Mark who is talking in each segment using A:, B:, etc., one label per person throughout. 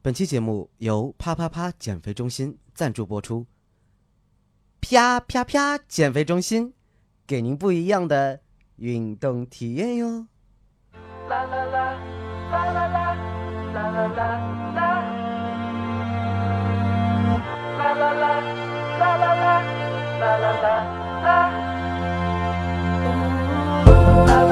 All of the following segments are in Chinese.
A: 本期节目由啪啪啪减肥中心赞助播出。啪啪啪减肥中心，给您不一样的运动体验哟。啦啦啦啦啦啦啦啦啦啦，啦啦啦啦啦啦啦啦啦，啦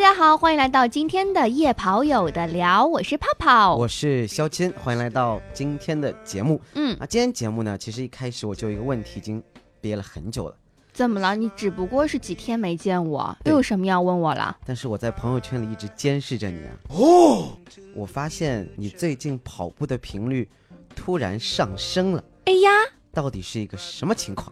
B: 家好，欢迎来到今天的夜跑友的聊，我是泡泡，
A: 我是肖谦，欢迎来到今天的节目。
B: 嗯，
A: 啊，今天节目呢，其实一开始我就有一个问题，已经憋了很久了。
B: 怎么了？你只不过是几天没见我，又有什么要问我了？
A: 但是我在朋友圈里一直监视着你啊。哦，我发现你最近跑步的频率突然上升了。
B: 哎呀，
A: 到底是一个什么情况？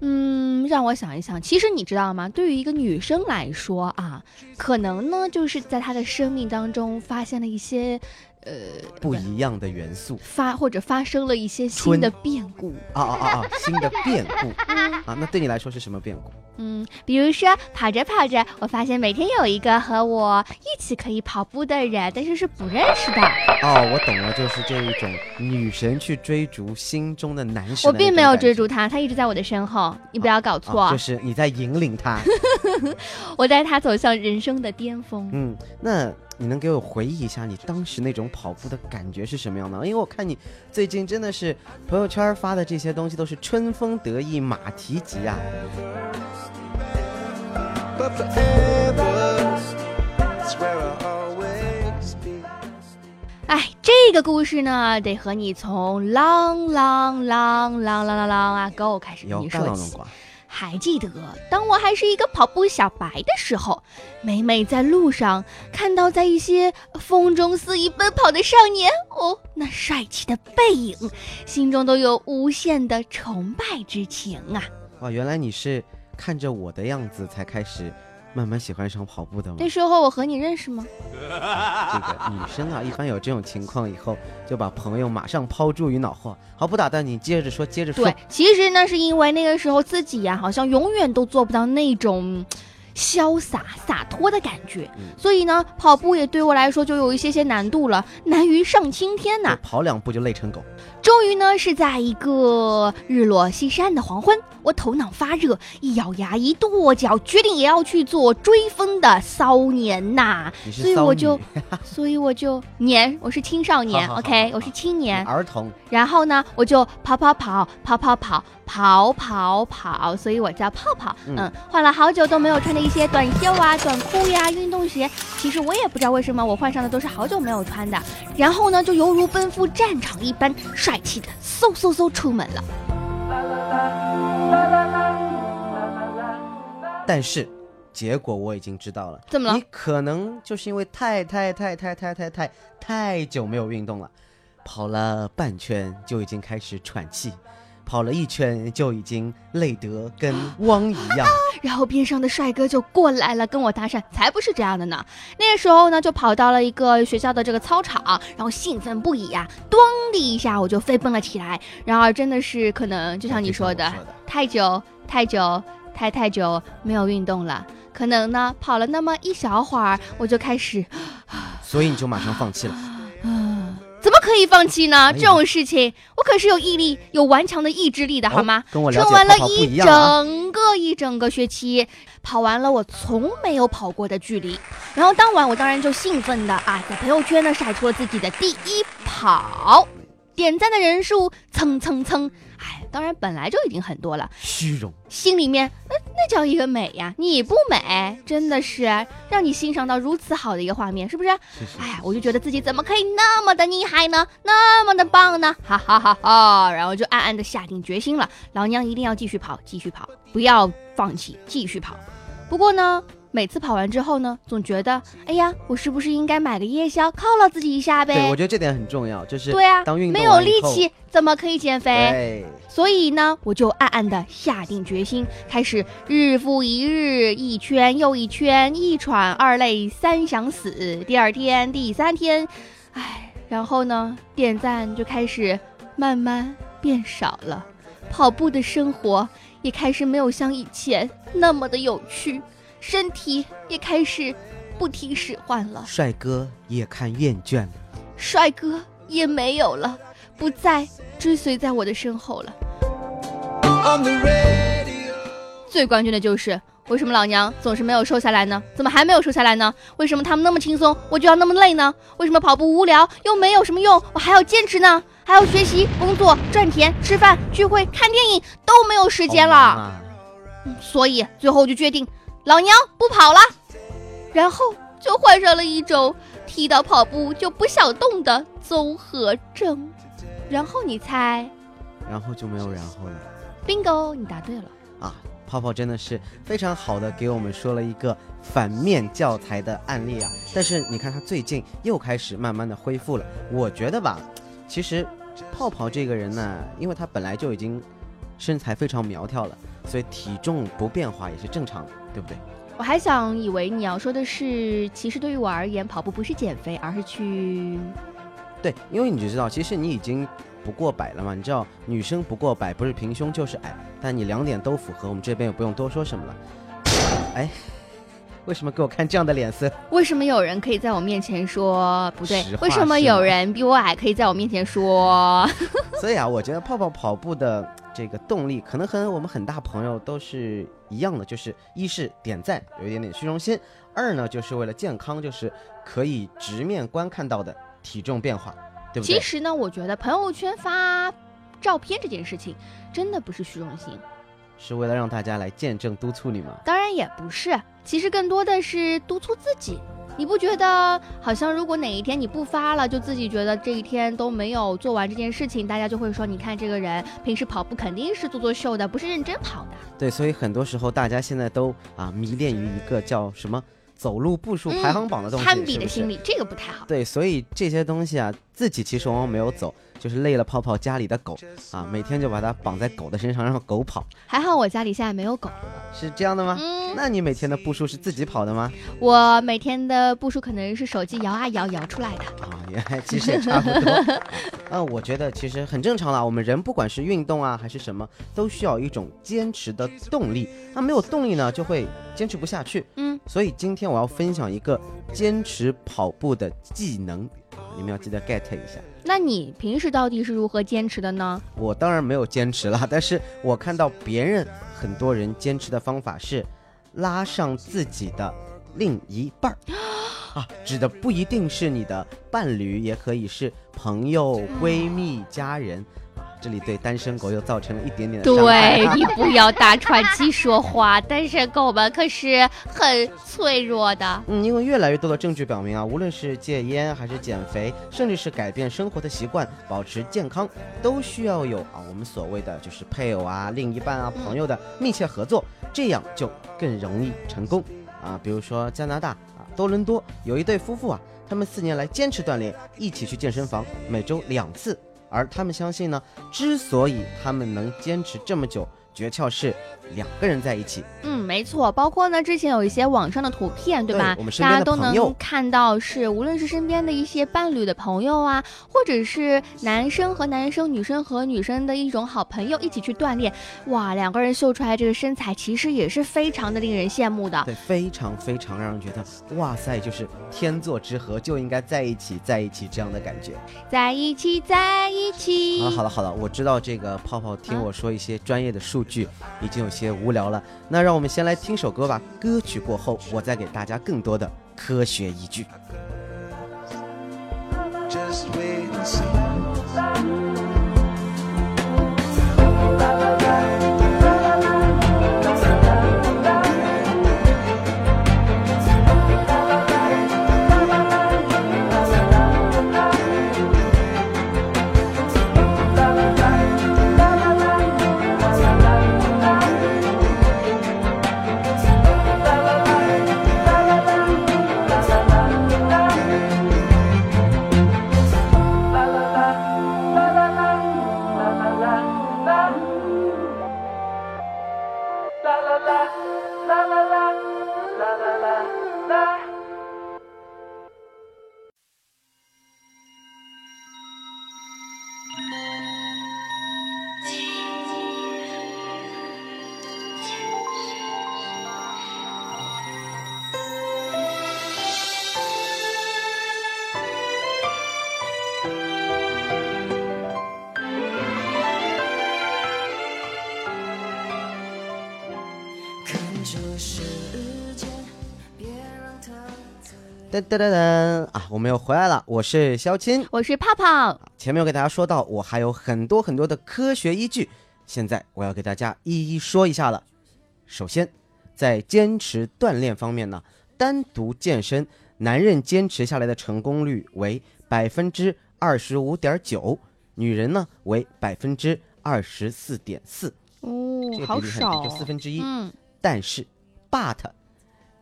B: 嗯，让我想一想。其实你知道吗？对于一个女生来说啊，可能呢，就是在她的生命当中发现了一些，呃，
A: 不一样的元素，
B: 发或者发生了一些新的变故。
A: 啊啊啊啊！新的变故 啊，那对你来说是什么变故？
B: 嗯，比如说跑着跑着，我发现每天有一个和我一起可以跑步的人，但是是不认识的。
A: 哦，我懂了，就是这一种女神去追逐心中的男神。
B: 我并没有追逐他，他一直在我的身后，你不要搞错。
A: 就是你在引领他，
B: 我带他走向人生的巅峰。
A: 嗯，那你能给我回忆一下你当时那种跑步的感觉是什么样的？因为我看你最近真的是朋友圈发的这些东西都是春风得意马蹄疾啊。
B: 哎，这个故事呢，得和你从 long long long long long long ago 开始跟你说起。还记得当我还是一个跑步小白的时候，每每在路上看到在一些风中肆意奔跑的少年，哦，那帅气的背影，心中都有无限的崇拜之情啊！
A: 哇，原来你是。看着我的样子才开始慢慢喜欢上跑步的吗？
B: 那时候我和你认识吗？
A: 这个女生啊，一般有这种情况以后，就把朋友马上抛诸于脑后。好，不打断你，接着说，接着说。
B: 对，其实呢，是因为那个时候自己呀，好像永远都做不到那种潇洒洒脱的感觉，所以呢，跑步也对我来说就有一些些难度了，难于上青天呐。
A: 跑两步就累成狗。
B: 终于呢，是在一个日落西山的黄昏，我头脑发热，一咬牙，一跺脚，决定也要去做追风的骚年呐。所以我就，所以我就年，我是青少年，OK，我是青年
A: 儿童。
B: 然后呢，我就跑跑跑跑跑跑跑跑跑，所以我叫泡泡。嗯，换了好久都没有穿的一些短袖啊、短裤呀、运动鞋，其实我也不知道为什么我换上的都是好久没有穿的。然后呢，就犹如奔赴战场一般，帅。帅气的嗖嗖嗖出门了，
A: 但是结果我已经知道了，
B: 怎么了？
A: 你可能就是因为太太太太太太太太久没有运动了，跑了半圈就已经开始喘气。跑了一圈就已经累得跟汪一样，
B: 然后边上的帅哥就过来了跟我搭讪，才不是这样的呢。那个时候呢，就跑到了一个学校的这个操场，然后兴奋不已呀，咚的一下我就飞奔了起来。然而真的是可能就像你说的，太久太久太太久没有运动了，可能呢跑了那么一小会儿，我就开始，
A: 所以你就马上放弃了。
B: 怎么可以放弃呢？这种事情，我可是有毅力、有顽强的意志力的，好吗？
A: 跟我
B: 撑完了一整个一整个学期，跑完了我从没有跑过的距离。然后当晚，我当然就兴奋的啊，在朋友圈呢晒出了自己的第一跑，点赞的人数蹭蹭蹭。哎，当然本来就已经很多了，
A: 虚荣，
B: 心里面那那叫一个美呀！你不美，真的是让你欣赏到如此好的一个画面，是不是？哎呀，我就觉得自己怎么可以那么的厉害呢？那么的棒呢？哈哈哈哈！然后就暗暗的下定决心了，老娘一定要继续跑，继续跑，不要放弃，继续跑。不过呢。每次跑完之后呢，总觉得，哎呀，我是不是应该买个夜宵犒劳自己一下呗？
A: 对，我觉得这点很重要，就是
B: 对啊，
A: 当运
B: 动没有力气怎么可以减
A: 肥？
B: 所以呢，我就暗暗的下定决心，开始日复一日，一圈又一圈，一喘二累三想死。第二天、第三天，哎，然后呢，点赞就开始慢慢变少了，跑步的生活。也开始没有像以前那么的有趣，身体也开始不听使唤了，
A: 帅哥也看厌倦了，
B: 帅哥也没有了，不再追随在我的身后了。最关键的就是，为什么老娘总是没有瘦下来呢？怎么还没有瘦下来呢？为什么他们那么轻松，我就要那么累呢？为什么跑步无聊又没有什么用，我还要坚持呢？还要学习、工作、赚钱、吃饭、聚会、看电影都没有时间了，所以最后就决定，老娘不跑了，然后就患上了一种提到跑步就不想动的综合症。然后你猜？
A: 然后就没有然后了。
B: bingo，你答对了啊！
A: 泡泡真的是非常好的给我们说了一个反面教材的案例啊。但是你看他最近又开始慢慢的恢复了，我觉得吧。其实，泡泡这个人呢，因为他本来就已经身材非常苗条了，所以体重不变化也是正常的，对不对？
B: 我还想以为你要说的是，其实对于我而言，跑步不是减肥，而是去……
A: 对，因为你就知道，其实你已经不过百了嘛。你知道，女生不过百不是平胸就是矮，但你两点都符合，我们这边也不用多说什么了。哎。为什么给我看这样的脸色？
B: 为什么有人可以在我面前说不对？为什么有人比我矮可以在我面前说？
A: 所以啊，我觉得泡泡跑步的这个动力可能和我们很大朋友都是一样的，就是一是点赞，有一点点虚荣心；二呢，就是为了健康，就是可以直面观看到的体重变化，对不
B: 对？其实呢，我觉得朋友圈发照片这件事情真的不是虚荣心。
A: 是为了让大家来见证督促你吗？
B: 当然也不是，其实更多的是督促自己。你不觉得好像如果哪一天你不发了，就自己觉得这一天都没有做完这件事情，大家就会说，你看这个人平时跑步肯定是做做秀的，不是认真跑的。
A: 对，所以很多时候大家现在都啊迷恋于一个叫什么？走路步数排行榜的东西，
B: 攀比的心理，这个不太好。
A: 对，所以这些东西啊，自己其实往往没有走，就是累了泡泡家里的狗啊，每天就把它绑在狗的身上，让狗跑。
B: 还好我家里现在没有狗，
A: 是这样的吗？嗯。那你每天的步数是自己跑的吗？
B: 我每天的步数可能是手机摇啊摇摇出来的。
A: 啊，原来其实也差不多。嗯，我觉得其实很正常了。我们人不管是运动啊还是什么，都需要一种坚持的动力。那没有动力呢，就会坚持不下去。嗯。所以今天我要分享一个坚持跑步的技能，你们要记得 get 一下。
B: 那你平时到底是如何坚持的呢？
A: 我当然没有坚持了，但是我看到别人很多人坚持的方法是拉上自己的另一半儿 啊，指的不一定是你的伴侣，也可以是朋友、闺蜜、家人。这里对单身狗又造成了一点点的伤
B: 害。对你不要大喘气说话，单身狗们可是很脆弱的。
A: 嗯，因为越来越多的证据表明啊，无论是戒烟还是减肥，甚至是改变生活的习惯，保持健康，都需要有啊我们所谓的就是配偶啊、另一半啊、朋友的密切合作，这样就更容易成功啊。比如说加拿大啊多伦多有一对夫妇啊，他们四年来坚持锻炼，一起去健身房，每周两次。而他们相信呢，之所以他们能坚持这么久。诀窍是两个人在一起。
B: 嗯，没错，包括呢，之前有一些网上的图片，对吧？
A: 我们
B: 大家都能看到，是无论是身边的一些伴侣的朋友啊，或者是男生和男生、女生和女生的一种好朋友一起去锻炼，哇，两个人秀出来这个身材，其实也是非常的令人羡慕的。
A: 对，非常非常让人觉得，哇塞，就是天作之合，就应该在一起，在一起这样的感觉。
B: 在一起，在一起。
A: 好了好了好了，我知道这个泡泡听我说一些专业的数。剧已经有些无聊了，那让我们先来听首歌吧。歌曲过后，我再给大家更多的科学依据。噔噔噔噔啊，我们又回来了，我是肖钦。
B: 我是泡泡。
A: 前面我给大家说到，我还有很多很多的科学依据，现在我要给大家一一说一下了。首先，在坚持锻炼方面呢，单独健身，男人坚持下来的成功率为百分之二十五点九，女人呢为百分之二十四点四，
B: 哦
A: 这，个
B: 好少，
A: 就四分之一。
B: 嗯，
A: 但是，but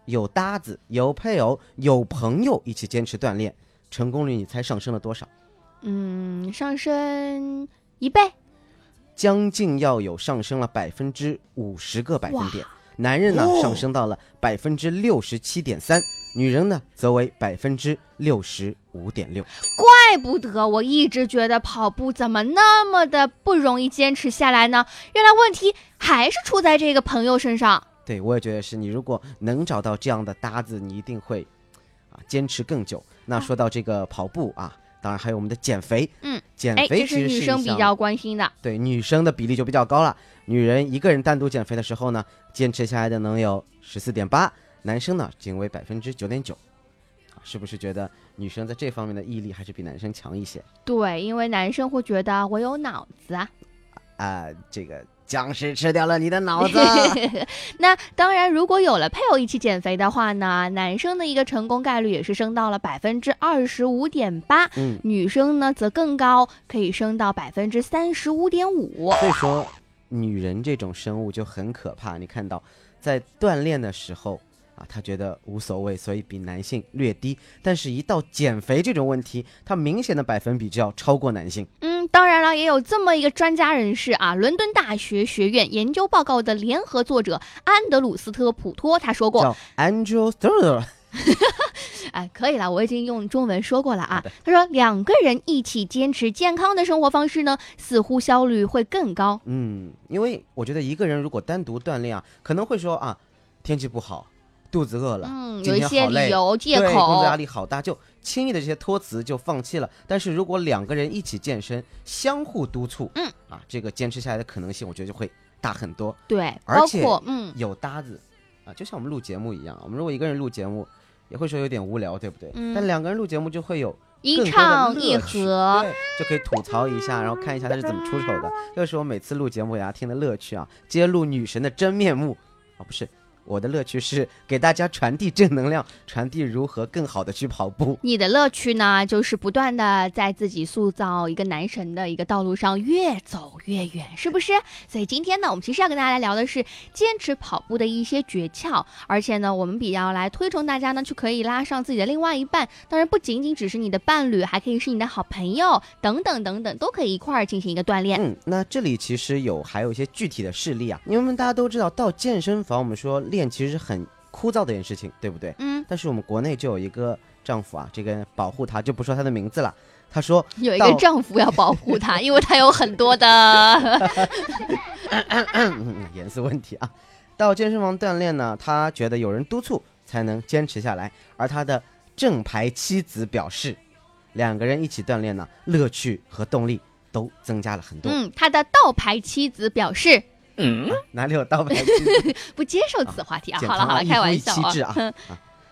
A: 有搭子、有配偶、有朋友一起坚持锻炼，成功率你猜上升了多少？
B: 嗯，上升一倍。
A: 将近要有上升了百分之五十个百分点。男人呢、
B: 哦
A: 上升到了百分之六十七点三，女人呢则为百分之六十五点六。
B: 怪不得我一直觉得跑步怎么那么的不容易坚持下来呢？原来问题还是出在这个朋友身上。
A: 对我也觉得是你如果能找到这样的搭子，你一定会啊坚持更久。那说到这个跑步啊，当然还有我们的减肥，
B: 嗯，哎，
A: 减肥
B: 是女生比较关心的。
A: 对女生的比例就比较高了。女人一个人单独减肥的时候呢，坚持下来的能有十四点八，男生呢仅为百分之九点九。啊，是不是觉得女生在这方面的毅力还是比男生强一些？
B: 对，因为男生会觉得我有脑子啊。
A: 啊、这个僵尸吃掉了你的脑子。
B: 那当然，如果有了配偶一起减肥的话呢，男生的一个成功概率也是升到了百分之二十五点八，
A: 嗯，
B: 女生呢则更高，可以升到百分之三十五点五。
A: 所以说女人这种生物就很可怕。你看到在锻炼的时候啊，她觉得无所谓，所以比男性略低。但是，一到减肥这种问题，她明显的百分比就要超过男性。
B: 嗯，当然了，也有这么一个专家人士啊，伦敦大学学院研究报告的联合作者安德鲁斯特普托他说过，
A: 叫 Angel Thurr。
B: 哎，可以了，我已经用中文说过了啊。他说，两个人一起坚持健康的生活方式呢，似乎效率会更高。
A: 嗯，因为我觉得一个人如果单独锻炼啊，可能会说啊，天气不好，肚子饿了，
B: 嗯，有一些理由借
A: 口，工作压。力好大，就轻易的这些托词就放弃了。但是如果两个人一起健身，相互督促，
B: 嗯
A: 啊，这个坚持下来的可能性，我觉得就会大很多。
B: 对，包
A: 而且
B: 括嗯，
A: 有搭子啊，就像我们录节目一样，我们如果一个人录节目，也会说有点无聊，对不对？
B: 嗯
A: 但两个人录节目就会有
B: 一唱一
A: 趣
B: 和。
A: 对，就可以吐槽一下，然后看一下他是怎么出丑的。这个是我每次录节目给大家听的乐趣啊，揭露女神的真面目啊，不是。我的乐趣是给大家传递正能量，传递如何更好的去跑步。
B: 你的乐趣呢，就是不断的在自己塑造一个男神的一个道路上越走越远，是不是？所以今天呢，我们其实要跟大家来聊的是坚持跑步的一些诀窍，而且呢，我们比较来推崇大家呢，去可以拉上自己的另外一半，当然不仅仅只是你的伴侣，还可以是你的好朋友等等等等，都可以一块儿进行一个锻炼。
A: 嗯，那这里其实有还有一些具体的事例啊，因为我们大家都知道，到健身房我们说练其实是很枯燥的一件事情，对不对？
B: 嗯，
A: 但是我们国内就有一个丈夫啊，这个保护他就不说他的名字了，他说
B: 有一个丈夫要保护他，因为他有很多的。
A: 嗯，颜色问题啊。到健身房锻炼呢，他觉得有人督促才能坚持下来，而他的正牌妻子表示，两个人一起锻炼呢，乐趣和动力都增加了很多。
B: 嗯，他的倒牌妻子表示
A: 啊哪里有倒牌妻子？
B: 不接受此话题啊。
A: 健
B: 好了好了，开玩笑 啊。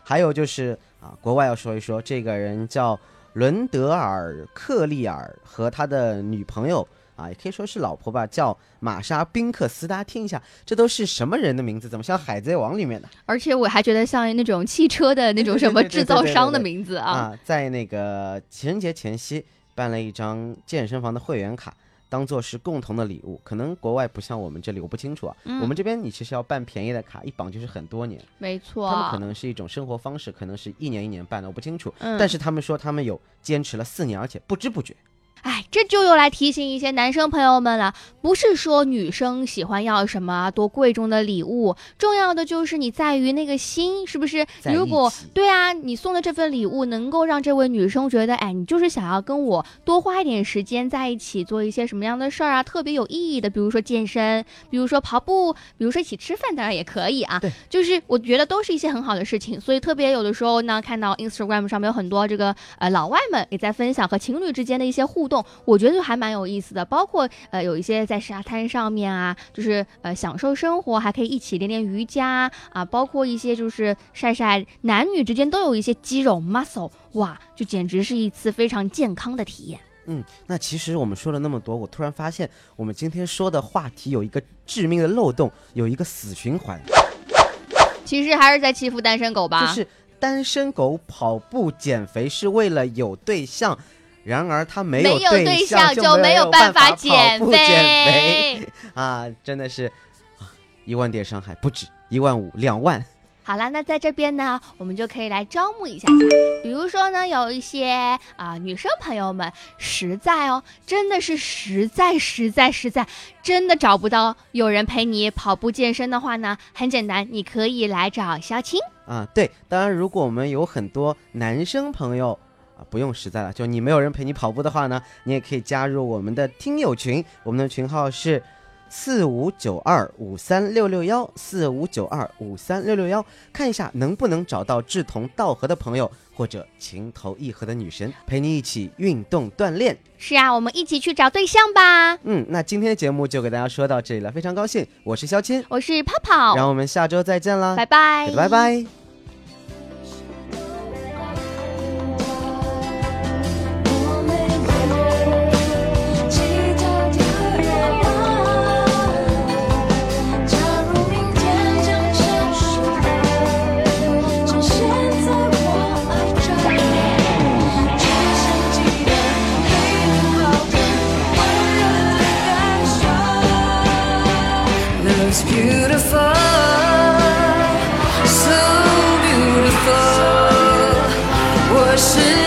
A: 还有就是啊，国外要说一说，这个人叫伦德尔·克利尔和他的女朋友啊，也可以说是老婆吧，叫玛莎·宾克斯。大家听一下，这都是什么人的名字？怎么像《海贼王》里面的
B: 而且我还觉得像那种汽车的那种什么制造商的名字啊。
A: 啊？在那个情人节前夕办了一张健身房的会员卡。当做是共同的礼物，可能国外不像我们这里，我不清楚啊。
B: 嗯
A: 我们这边你其实要办便宜的卡，一绑就是很多年。
B: 没错，
A: 他们可能是一种生活方式，可能是一年一年办的，我不清楚。
B: 嗯
A: 但是他们说他们有坚持了四年，而且不知不觉。
B: 哎，这就又来提醒一些男生朋友们了，不是说女生喜欢要什么多贵重的礼物，重要的就是你在于那个心，是不是？
A: 在
B: 如果对啊，你送的这份礼物能够让这位女生觉得，哎，你就是想要跟我多花一点时间在一起，做一些什么样的事儿啊，特别有意义的，比如说健身，比如说跑步，比如说一起吃饭，当然也可以啊。
A: 对，
B: 就是我觉得都是一些很好的事情，所以特别有的时候呢，看到 Instagram 上面有很多这个呃老外们也在分享和情侣之间的一些互动。动，我觉得就还蛮有意思的。包括呃有一些在沙滩上面啊，就是呃享受生活，还可以一起练练瑜伽啊，包括一些就是晒晒男女之间都有一些肌肉 muscle，哇，就简直是一次非常健康的体验。
A: 嗯，那其实我们说了那么多，我突然发现我们今天说的话题有一个致命的漏洞，有一个死循环。
B: 其实还是在欺负单身狗吧？
A: 就是单身狗跑步减肥是为了有对象，然而他没有
B: 对
A: 象
B: 就
A: 没有
B: 办
A: 法
B: 减
A: 肥。啊，真的是一万点伤害不止一万五两万。
B: 好了，那在这边呢，我们就可以来招募一下比如说呢，有一些啊女生朋友们，实在哦，真的是实在实在实在，真的找不到有人陪你跑步健身的话呢，很简单，你可以来找肖青
A: 啊。对，当然，如果我们有很多男生朋友啊，不用实在了，就你没有人陪你跑步的话呢，你也可以加入我们的听友群，我们的群号是。四五九二五三六六幺，四五九二五三六六幺，看一下能不能找到志同道合的朋友，或者情投意合的女神，陪你一起运动锻炼。
B: 是啊，我们一起去找对象吧。
A: 嗯，那今天的节目就给大家说到这里了，非常高兴，我是肖钦，
B: 我是泡泡，
A: 让我们下周再见啦，
B: 拜拜，
A: 拜拜。我是